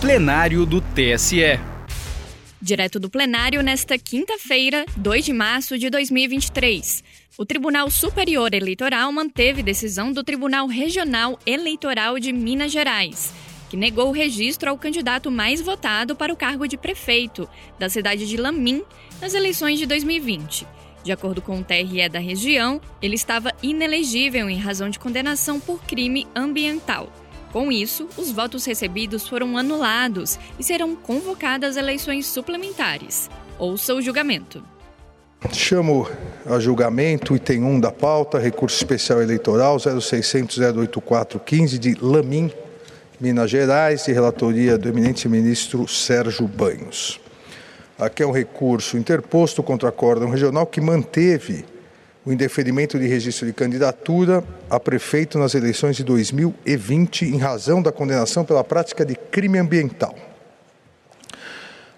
plenário do TSE. Direto do plenário nesta quinta-feira, 2 de março de 2023. O Tribunal Superior Eleitoral manteve decisão do Tribunal Regional Eleitoral de Minas Gerais, que negou o registro ao candidato mais votado para o cargo de prefeito da cidade de Lamim nas eleições de 2020. De acordo com o TRE da região, ele estava inelegível em razão de condenação por crime ambiental. Com isso, os votos recebidos foram anulados e serão convocadas eleições suplementares. Ouça o julgamento. Chamo a julgamento item 1 da pauta, recurso especial eleitoral 0600 08415 de Lamin, Minas Gerais, de relatoria do eminente ministro Sérgio Banhos. Aqui é um recurso interposto contra a Acórdão Regional que manteve o indeferimento de registro de candidatura a prefeito nas eleições de 2020 em razão da condenação pela prática de crime ambiental.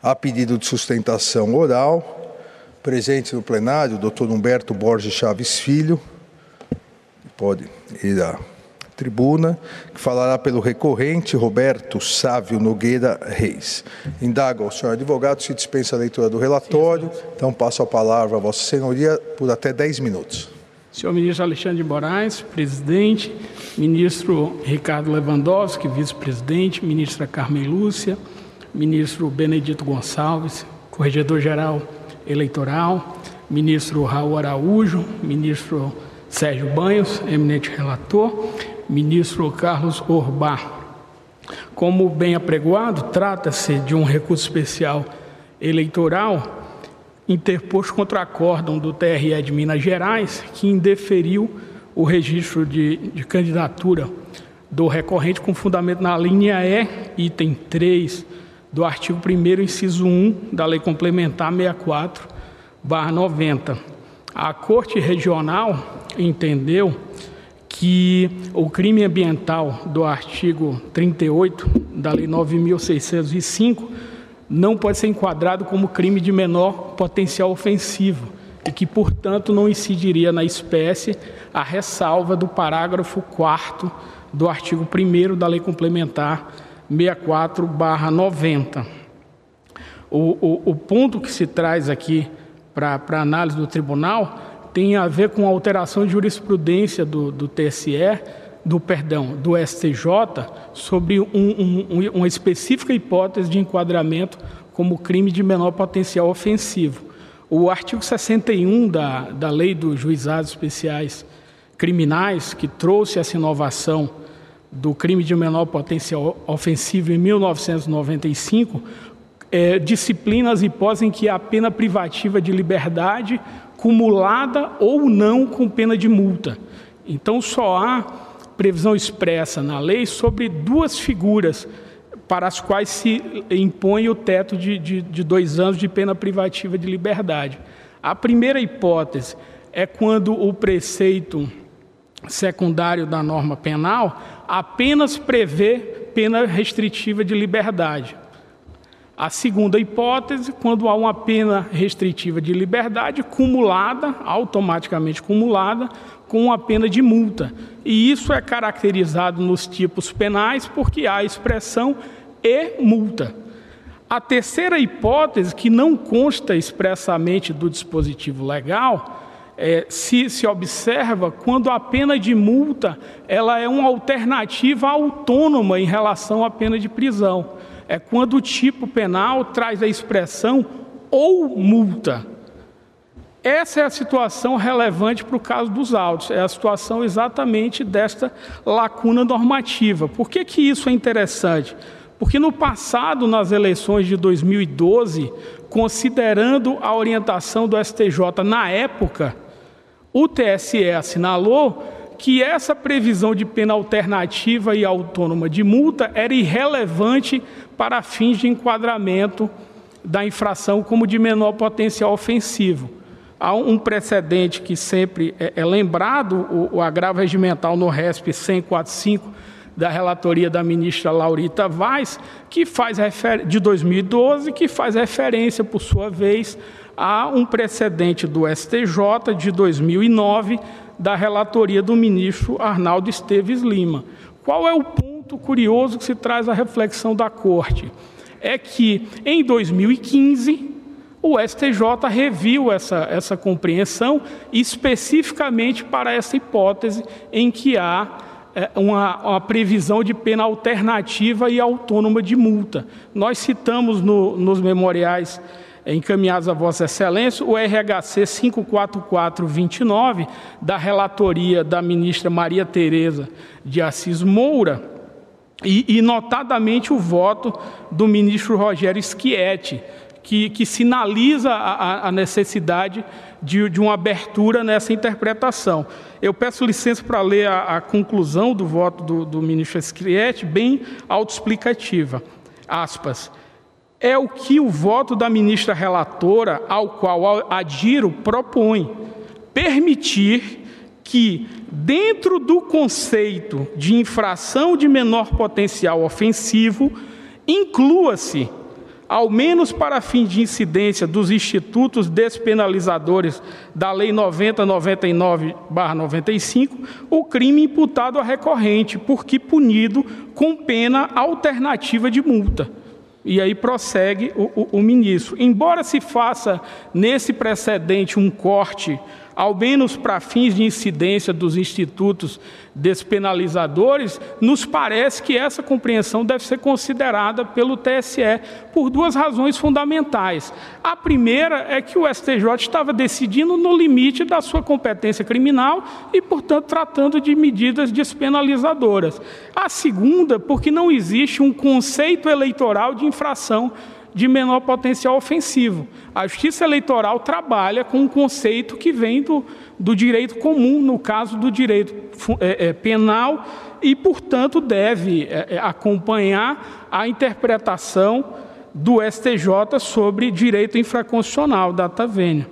A pedido de sustentação oral, presente no plenário, o doutor Humberto Borges Chaves Filho, pode ir à tribuna, que falará pelo recorrente Roberto Sávio Nogueira Reis. Indago ao senhor advogado se dispensa a leitura do relatório, então passo a palavra a Vossa Senhoria por até 10 minutos. Senhor ministro Alexandre de Moraes, presidente, ministro Ricardo Lewandowski, vice-presidente, ministra Carmen Lúcia, ministro Benedito Gonçalves, corregedor-geral eleitoral, ministro Raul Araújo, ministro Sérgio Banhos, eminente relator, ministro Carlos Orbá. Como bem apregoado, trata-se de um recurso especial eleitoral interposto contra acórdão do TRE de Minas Gerais, que indeferiu o registro de, de candidatura do recorrente com fundamento na linha E, item 3 do artigo 1 inciso 1 da Lei Complementar 64, barra 90. A Corte Regional entendeu que o crime ambiental do artigo 38 da Lei 9605 não pode ser enquadrado como crime de menor potencial ofensivo e que, portanto, não incidiria na espécie a ressalva do parágrafo 4 do artigo 1 da Lei Complementar 64/90. O, o, o ponto que se traz aqui para análise do tribunal tem a ver com a alteração de jurisprudência do, do TSE, do perdão, do STJ, sobre um, um, uma específica hipótese de enquadramento como crime de menor potencial ofensivo. O artigo 61 da, da Lei dos Juizados Especiais Criminais, que trouxe essa inovação do crime de menor potencial ofensivo em 1995, é, disciplina as hipóteses em que a pena privativa de liberdade cumulada ou não com pena de multa. Então, só há previsão expressa na lei sobre duas figuras para as quais se impõe o teto de, de, de dois anos de pena privativa de liberdade. A primeira hipótese é quando o preceito secundário da norma penal apenas prevê pena restritiva de liberdade. A segunda hipótese, quando há uma pena restritiva de liberdade cumulada, automaticamente cumulada, com uma pena de multa. E isso é caracterizado nos tipos penais porque há a expressão e multa. A terceira hipótese, que não consta expressamente do dispositivo legal, é, se, se observa quando a pena de multa ela é uma alternativa autônoma em relação à pena de prisão é quando o tipo penal traz a expressão ou multa. Essa é a situação relevante para o caso dos autos, é a situação exatamente desta lacuna normativa. Por que, que isso é interessante? Porque no passado, nas eleições de 2012, considerando a orientação do STJ na época, o TSE assinalou que essa previsão de pena alternativa e autônoma de multa era irrelevante para fins de enquadramento da infração como de menor potencial ofensivo. Há um precedente que sempre é, é lembrado, o, o agravo regimental no RESP 145 da relatoria da ministra Laurita Vaz, que faz de 2012, que faz referência, por sua vez, a um precedente do STJ de 2009 da relatoria do ministro Arnaldo Esteves Lima. Qual é o ponto curioso que se traz à reflexão da Corte é que, em 2015, o STJ reviu essa, essa compreensão especificamente para essa hipótese em que há é, uma, uma, previsão de pena alternativa e autônoma de multa. Nós citamos no, nos memoriais encaminhados a Vossa Excelência o RHC 54429, da relatoria da ministra Maria Tereza de Assis Moura, e, e notadamente o voto do ministro Rogério Schietti, que, que sinaliza a, a necessidade de, de, uma abertura nessa interpretação. Eu peço licença para ler a, a conclusão do voto do, do ministro Schietti, bem autoexplicativa. Aspas. É o que o voto da ministra relatora, ao qual adiro, propõe: permitir que, dentro do conceito de infração de menor potencial ofensivo, inclua-se, ao menos para fim de incidência dos institutos despenalizadores da Lei 9099-95, o crime imputado a recorrente, porque punido com pena alternativa de multa. E aí prossegue o, o, o ministro. Embora se faça nesse precedente um corte ao menos para fins de incidência dos institutos despenalizadores, nos parece que essa compreensão deve ser considerada pelo TSE por duas razões fundamentais. A primeira é que o STJ estava decidindo no limite da sua competência criminal e, portanto, tratando de medidas despenalizadoras. A segunda, porque não existe um conceito eleitoral de infração de menor potencial ofensivo. A justiça eleitoral trabalha com um conceito que vem do, do direito comum, no caso do direito é, é, penal, e, portanto, deve é, é acompanhar a interpretação do STJ sobre direito infraconstitucional, data vênia.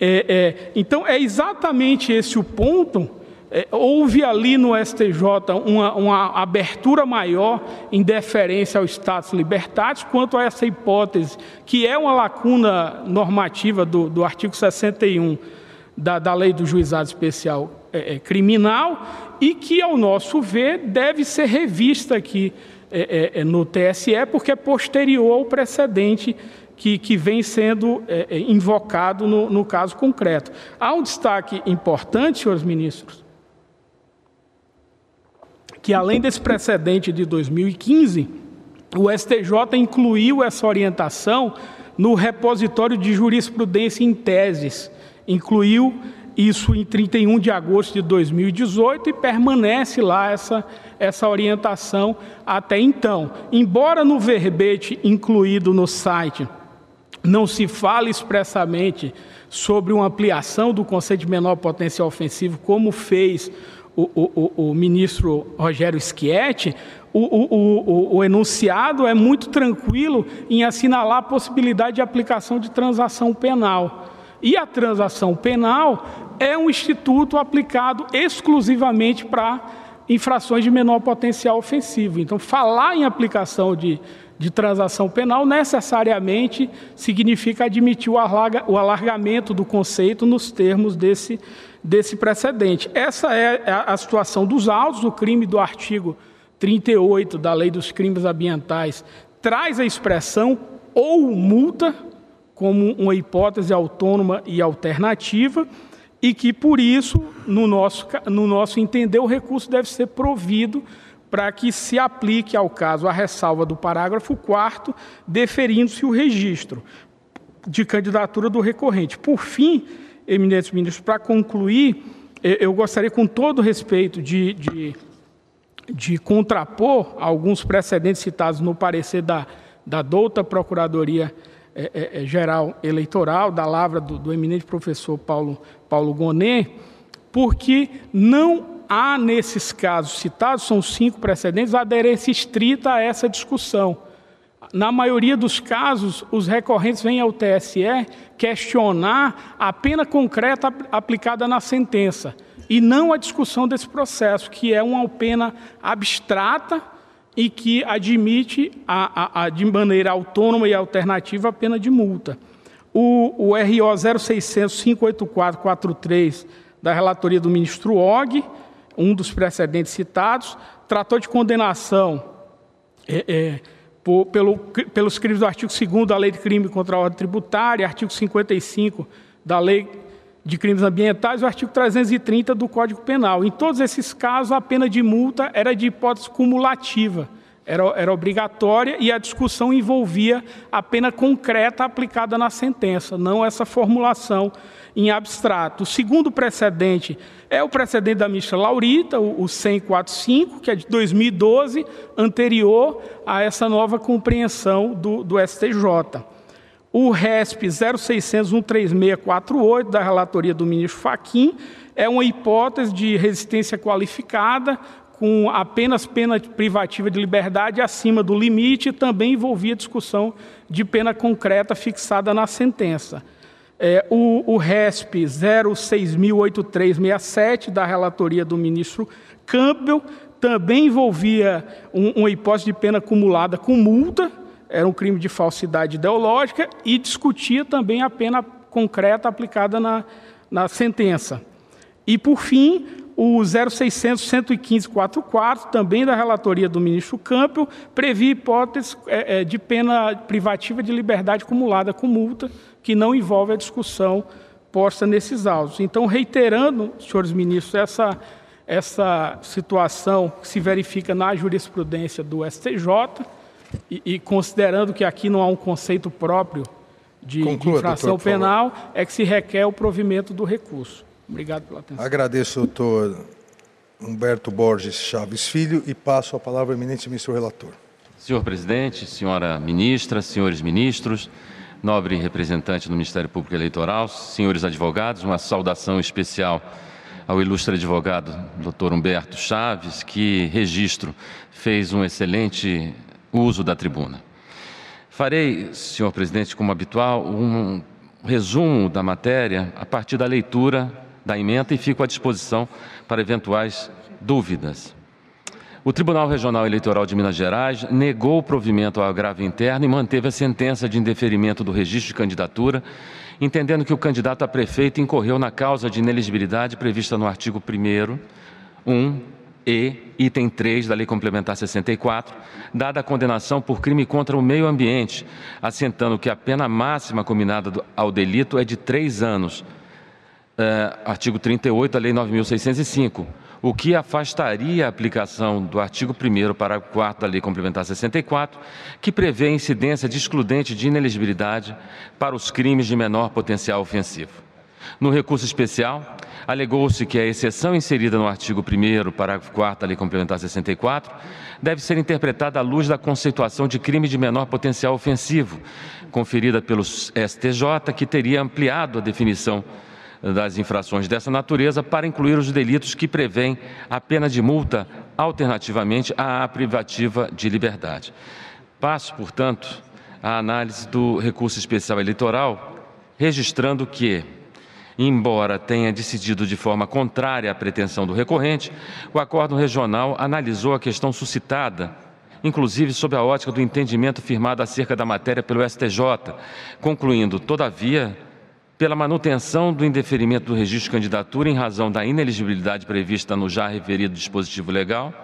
É, é, então, é exatamente esse o ponto é, houve ali no STJ uma, uma, abertura maior em deferência ao status libertatis quanto a essa hipótese, que é uma lacuna normativa do, do artigo 61 da, da Lei do Juizado Especial é, é, Criminal e que, ao nosso ver, deve ser revista aqui é, é, é no TSE, porque é posterior ao precedente que, que vem sendo invocado no, no caso concreto. Há um destaque importante, senhores ministros, que além desse precedente de 2015, o STJ incluiu essa orientação no repositório de jurisprudência em teses, incluiu isso em 31 de agosto de 2018 e permanece lá essa, essa orientação até então. Embora no verbete incluído no site não se fale expressamente sobre uma ampliação do conceito de menor potencial ofensivo, como fez o, o, o ministro Rogério Schietti, o, o, enunciado é muito tranquilo em assinalar a possibilidade de aplicação de transação penal. E a transação penal é um instituto aplicado exclusivamente para infrações de menor potencial ofensivo. Então, falar em aplicação de, de transação penal necessariamente significa admitir o, alarga, o alargamento do conceito nos termos desse desse precedente. Essa é a situação dos autos, o crime do artigo 38 da Lei dos Crimes Ambientais traz a expressão ou multa como uma hipótese autônoma e alternativa e que, por isso, no nosso, no nosso entender, o recurso deve ser provido para que se aplique ao caso a ressalva do parágrafo 4 deferindo-se o registro de candidatura do recorrente. Por fim, eminentes ministros, para concluir, eu gostaria, com todo respeito, de, de, de, contrapor alguns precedentes citados no parecer da, da douta Procuradoria é, é, é, Geral Eleitoral, da lavra do, do eminente professor Paulo, Paulo Gonet, porque não há, nesses casos citados, são cinco precedentes, aderência estrita a essa discussão. Na maioria dos casos, os recorrentes vêm ao TSE questionar a pena concreta aplicada na sentença e não a discussão desse processo, que é uma pena abstrata e que admite a, a, a, de maneira autônoma e alternativa a pena de multa. O, o RO 0600 58443 da relatoria do ministro Og um dos precedentes citados, tratou de condenação é, é, por, pelo, pelos crimes do artigo 2 da Lei de Crime contra a Ordem Tributária, artigo 55 da Lei de Crimes Ambientais o artigo 330 do Código Penal. Em todos esses casos, a pena de multa era de hipótese cumulativa era, era obrigatória e a discussão envolvia a pena concreta aplicada na sentença, não essa formulação em abstrato. O segundo precedente é o precedente da ministra Laurita, o, o 10045, que é de 2012, anterior a essa nova compreensão do, do STJ. O RESP 0600-13648, da relatoria do ministro Faquim, é uma hipótese de resistência qualificada com apenas pena privativa de liberdade acima do limite e também envolvia discussão de pena concreta fixada na sentença. É, o, o RESP 0608367, da relatoria do ministro Campbell, também envolvia um, uma hipótese de pena acumulada com multa, era um crime de falsidade ideológica, e discutia também a pena concreta aplicada na, na sentença. E, por fim, o 0600 115 44, também da relatoria do ministro Campbell, previa hipóteses é, é, de pena privativa de liberdade acumulada com multa, que não envolve a discussão posta nesses autos. Então, reiterando, senhores ministros, essa, essa situação que se verifica na jurisprudência do STJ e, e considerando que aqui não há um conceito próprio de, Conclua, de infração doutor, penal, é que se requer o provimento do recurso. Obrigado pela atenção. Agradeço, doutor Humberto Borges Chaves Filho, e passo a palavra ao eminente ministro relator. Senhor presidente, senhora ministra, senhores ministros, nobre representante do Ministério Público Eleitoral, senhores advogados, uma saudação especial ao ilustre advogado doutor Humberto Chaves, que registro fez um excelente uso da tribuna. Farei, senhor presidente, como habitual, um resumo da matéria a partir da leitura da emenda e fico à disposição para eventuais dúvidas. O Tribunal Regional Eleitoral de Minas Gerais negou o provimento ao agravo interno e manteve a sentença de indeferimento do registro de candidatura, entendendo que o candidato a prefeito incorreu na causa de ineligibilidade prevista no artigo 1 1 e item 3 da Lei Complementar 64, dada a condenação por crime contra o meio ambiente, assentando que a pena máxima combinada ao delito é de três anos, é, artigo 38 da Lei 9.605, o que afastaria a aplicação do artigo 1 parágrafo 4 da Lei Complementar 64, que prevê a incidência de excludente de inelegibilidade para os crimes de menor potencial ofensivo. No recurso especial, alegou-se que a exceção inserida no artigo 1 parágrafo 4 da Lei Complementar 64 deve ser interpretada à luz da conceituação de crime de menor potencial ofensivo, conferida pelo STJ, que teria ampliado a definição das infrações dessa natureza para incluir os delitos que prevêem a pena de multa alternativamente à privativa de liberdade. Passo, portanto, à análise do recurso especial eleitoral, registrando que, embora tenha decidido de forma contrária à pretensão do recorrente, o acordo regional analisou a questão suscitada inclusive sob a ótica do entendimento firmado acerca da matéria pelo STJ, concluindo, todavia, pela manutenção do indeferimento do registro de candidatura em razão da ineligibilidade prevista no já referido dispositivo legal,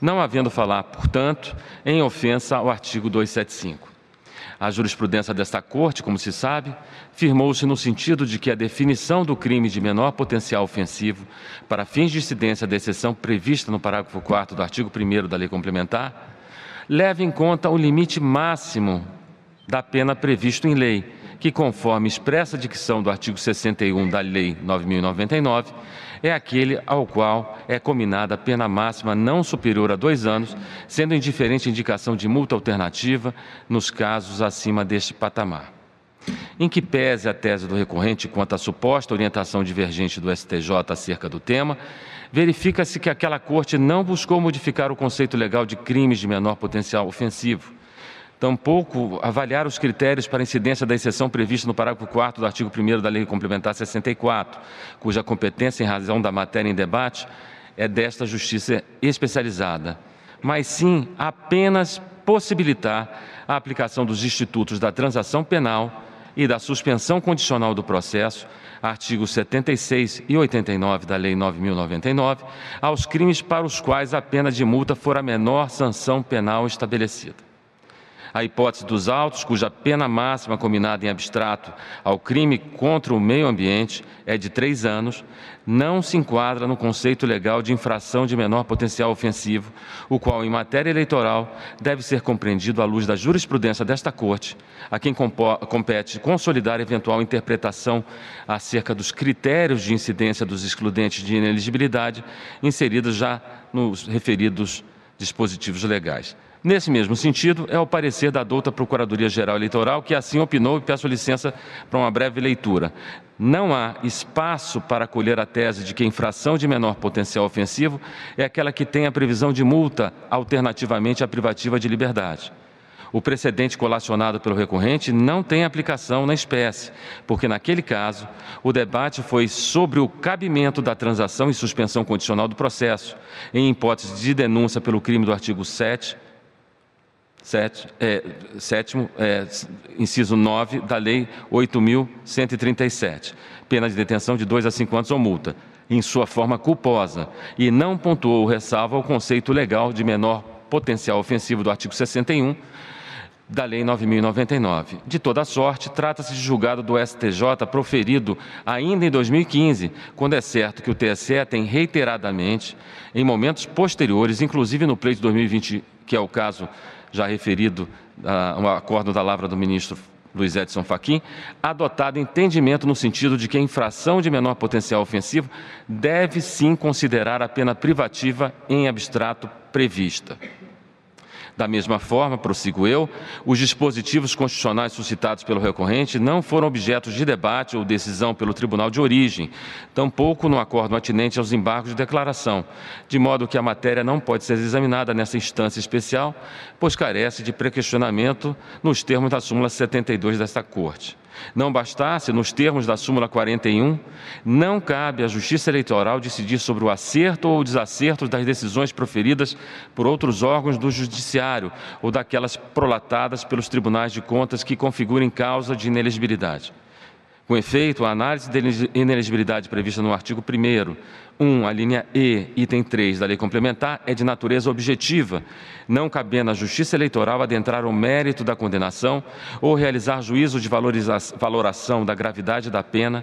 não havendo falar, portanto, em ofensa ao artigo 275. A jurisprudência desta Corte, como se sabe, firmou-se no sentido de que a definição do crime de menor potencial ofensivo para fins de incidência da exceção prevista no parágrafo 4 do artigo 1 da Lei Complementar leva em conta o limite máximo da pena previsto em lei, que, conforme expressa dicção do artigo 61 da Lei 9.099, é aquele ao qual é combinada a pena máxima não superior a dois anos, sendo indiferente indicação de multa alternativa nos casos acima deste patamar. Em que pese a tese do recorrente quanto à suposta orientação divergente do STJ acerca do tema, verifica-se que aquela corte não buscou modificar o conceito legal de crimes de menor potencial ofensivo tampouco avaliar os critérios para incidência da exceção prevista no parágrafo 4 do artigo 1 da Lei Complementar 64, cuja competência em razão da matéria em debate é desta justiça especializada, mas sim apenas possibilitar a aplicação dos institutos da transação penal e da suspensão condicional do processo, artigos 76 e 89 da Lei 9.099, aos crimes para os quais a pena de multa for a menor sanção penal estabelecida. A hipótese dos autos, cuja pena máxima combinada em abstrato ao crime contra o meio ambiente é de três anos, não se enquadra no conceito legal de infração de menor potencial ofensivo, o qual, em matéria eleitoral, deve ser compreendido à luz da jurisprudência desta Corte, a quem compete consolidar eventual interpretação acerca dos critérios de incidência dos excludentes de ineligibilidade inseridos já nos referidos dispositivos legais. Nesse mesmo sentido, é o parecer da douta Procuradoria-Geral Eleitoral, que assim opinou e peço licença para uma breve leitura. Não há espaço para acolher a tese de que a infração de menor potencial ofensivo é aquela que tem a previsão de multa alternativamente à privativa de liberdade. O precedente colacionado pelo recorrente não tem aplicação na espécie, porque naquele caso o debate foi sobre o cabimento da transação e suspensão condicional do processo, em hipótese de denúncia pelo crime do artigo 7 Sete, é, sétimo, é, inciso 9 da Lei 8.137, pena de detenção de dois a cinco anos ou multa, em sua forma culposa, e não pontuou ressalva ao conceito legal de menor potencial ofensivo do artigo 61 da Lei 9.099. De toda sorte, trata-se de julgado do STJ proferido ainda em 2015, quando é certo que o TSE tem reiteradamente, em momentos posteriores, inclusive no pleito de 2020, que é o caso já referido uh, um acordo da lavra do ministro Luiz Edson Fachin, adotado entendimento no sentido de que a infração de menor potencial ofensivo deve sim considerar a pena privativa em abstrato prevista. Da mesma forma, prossigo eu, os dispositivos constitucionais suscitados pelo recorrente não foram objetos de debate ou decisão pelo tribunal de origem, tampouco no acordo atinente aos embargos de declaração, de modo que a matéria não pode ser examinada nessa instância especial, pois carece de prequestionamento nos termos da súmula 72 desta Corte. Não bastasse, nos termos da súmula 41, não cabe à Justiça Eleitoral decidir sobre o acerto ou o desacerto das decisões proferidas por outros órgãos do Judiciário ou daquelas prolatadas pelos tribunais de contas que configurem causa de inelegibilidade. Com efeito, a análise de inelegibilidade prevista no artigo 1 1, a linha E, item 3 da lei complementar, é de natureza objetiva, não cabendo à Justiça Eleitoral adentrar o mérito da condenação ou realizar juízo de valoração da gravidade da pena,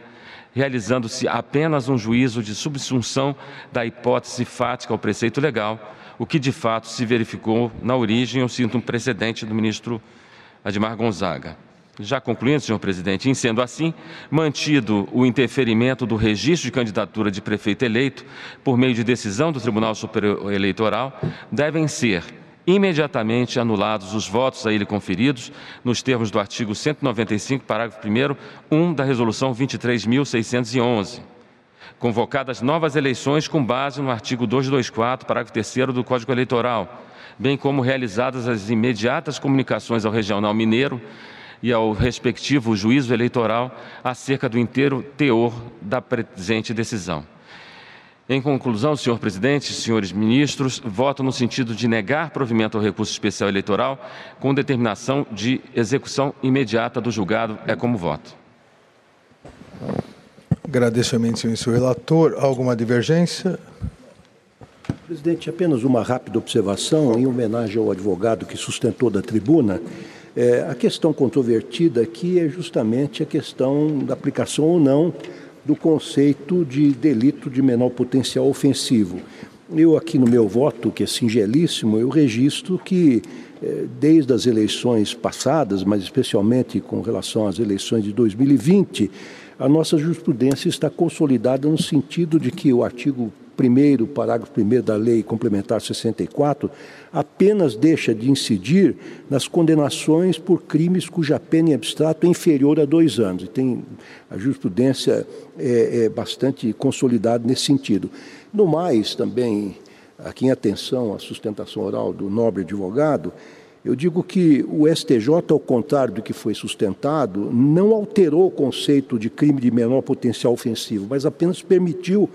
realizando-se apenas um juízo de subsunção da hipótese fática ao preceito legal, o que de fato se verificou na origem, eu sinto um precedente do ministro Admar Gonzaga. Já concluindo, senhor presidente, em sendo assim, mantido o interferimento do registro de candidatura de prefeito eleito por meio de decisão do Tribunal Superior Eleitoral, devem ser imediatamente anulados os votos a ele conferidos, nos termos do artigo 195, parágrafo 1 1 da Resolução 23.611. Convocadas novas eleições com base no artigo 224, parágrafo 3 do Código Eleitoral, bem como realizadas as imediatas comunicações ao Regional Mineiro e ao respectivo juízo eleitoral acerca do inteiro teor da presente decisão. Em conclusão, senhor presidente, senhores ministros, voto no sentido de negar provimento ao recurso especial eleitoral com determinação de execução imediata do julgado. É como voto. Agradeço imensamente, senhor relator. Alguma divergência? Presidente, apenas uma rápida observação em homenagem ao advogado que sustentou da tribuna. É, a questão controvertida aqui é justamente a questão da aplicação ou não do conceito de delito de menor potencial ofensivo. Eu aqui no meu voto, que é singelíssimo, eu registro que é, desde as eleições passadas, mas especialmente com relação às eleições de 2020, a nossa jurisprudência está consolidada no sentido de que o artigo 1 parágrafo 1 da Lei Complementar 64, apenas deixa de incidir nas condenações por crimes cuja pena em abstrato é inferior a dois anos. E tem, a jurisprudência é, é bastante consolidada nesse sentido. No mais, também, aqui em atenção à sustentação oral do nobre advogado, eu digo que o STJ, ao contrário do que foi sustentado, não alterou o conceito de crime de menor potencial ofensivo, mas apenas permitiu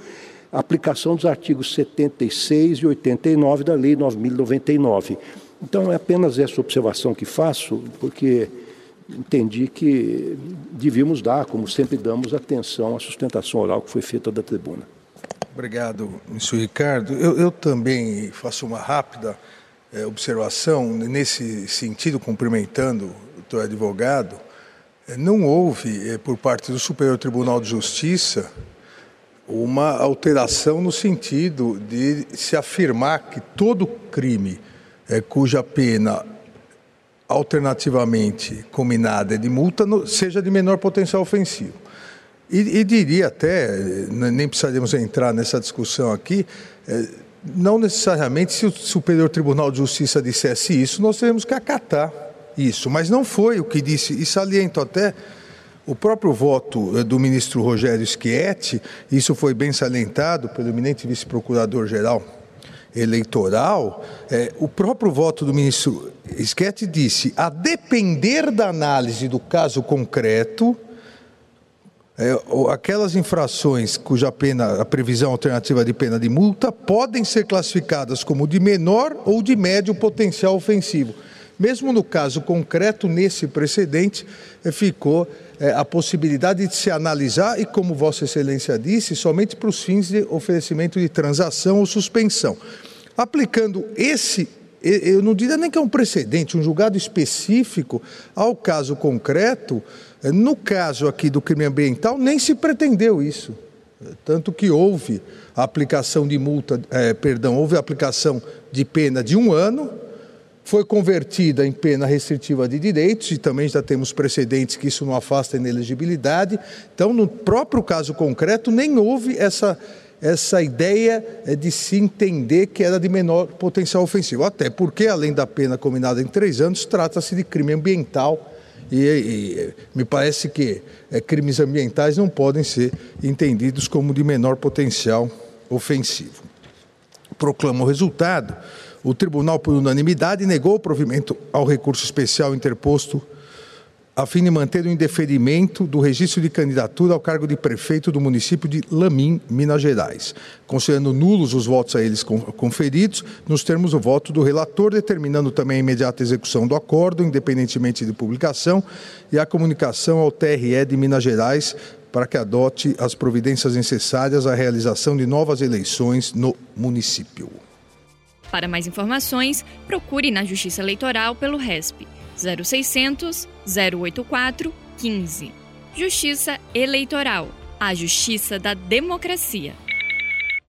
aplicação dos artigos 76 e 89 da Lei 9.099. Então, é apenas essa observação que faço, porque entendi que devíamos dar, como sempre damos, atenção à sustentação oral que foi feita da tribuna. Obrigado, ministro Ricardo. Eu, eu também faço uma rápida é, observação nesse sentido, cumprimentando o teu advogado. É, não houve, é, por parte do Superior Tribunal de Justiça, uma alteração no sentido de se afirmar que todo crime é, cuja pena alternativamente combinada é de multa seja de menor potencial ofensivo. E, e, diria até, nem precisaríamos entrar nessa discussão aqui, é, não necessariamente se o Superior Tribunal de Justiça dissesse isso, nós teríamos que acatar isso, mas não foi o que disse, e saliento até o próprio voto eh, do ministro Rogério Schietti, isso foi bem salientado pelo eminente vice-procurador-geral eleitoral, é, o próprio voto do ministro Schietti disse, a depender da análise do caso concreto, é, aquelas infrações cuja pena, a previsão alternativa de pena de multa, podem ser classificadas como de menor ou de médio potencial ofensivo. Mesmo no caso concreto, nesse precedente, ficou é, a possibilidade de se analisar e, como Vossa Excelência disse, somente para os fins de oferecimento de transação ou suspensão. Aplicando esse, eu não diria nem que é um precedente, um julgado específico ao caso concreto, é, no caso aqui do crime ambiental, nem se pretendeu isso. Tanto que houve a aplicação de multa, é, perdão, houve a aplicação de pena de um ano foi convertida em pena restritiva de direitos e também já temos precedentes que isso não afasta a inelegibilidade. Então, no próprio caso concreto, nem houve essa, essa ideia eh, de se entender que era de menor potencial ofensivo. Até porque, além da pena combinada em três anos, trata-se de crime ambiental. E, e, me parece que é, crimes ambientais não podem ser entendidos como de menor potencial ofensivo. Proclamo o resultado o tribunal, por unanimidade, negou o provimento ao recurso especial interposto a fim de manter o indeferimento do registro de candidatura ao cargo de prefeito do município de Lamim, Minas Gerais, considerando nulos os votos a eles conferidos, nos termos do voto do relator, determinando também a imediata execução do acordo, independentemente de publicação, e a comunicação ao TRE de Minas Gerais para que adote as providências necessárias à realização de novas eleições no município. Para mais informações, procure na Justiça Eleitoral pelo RESP 0600 084 15. Justiça Eleitoral a justiça da democracia.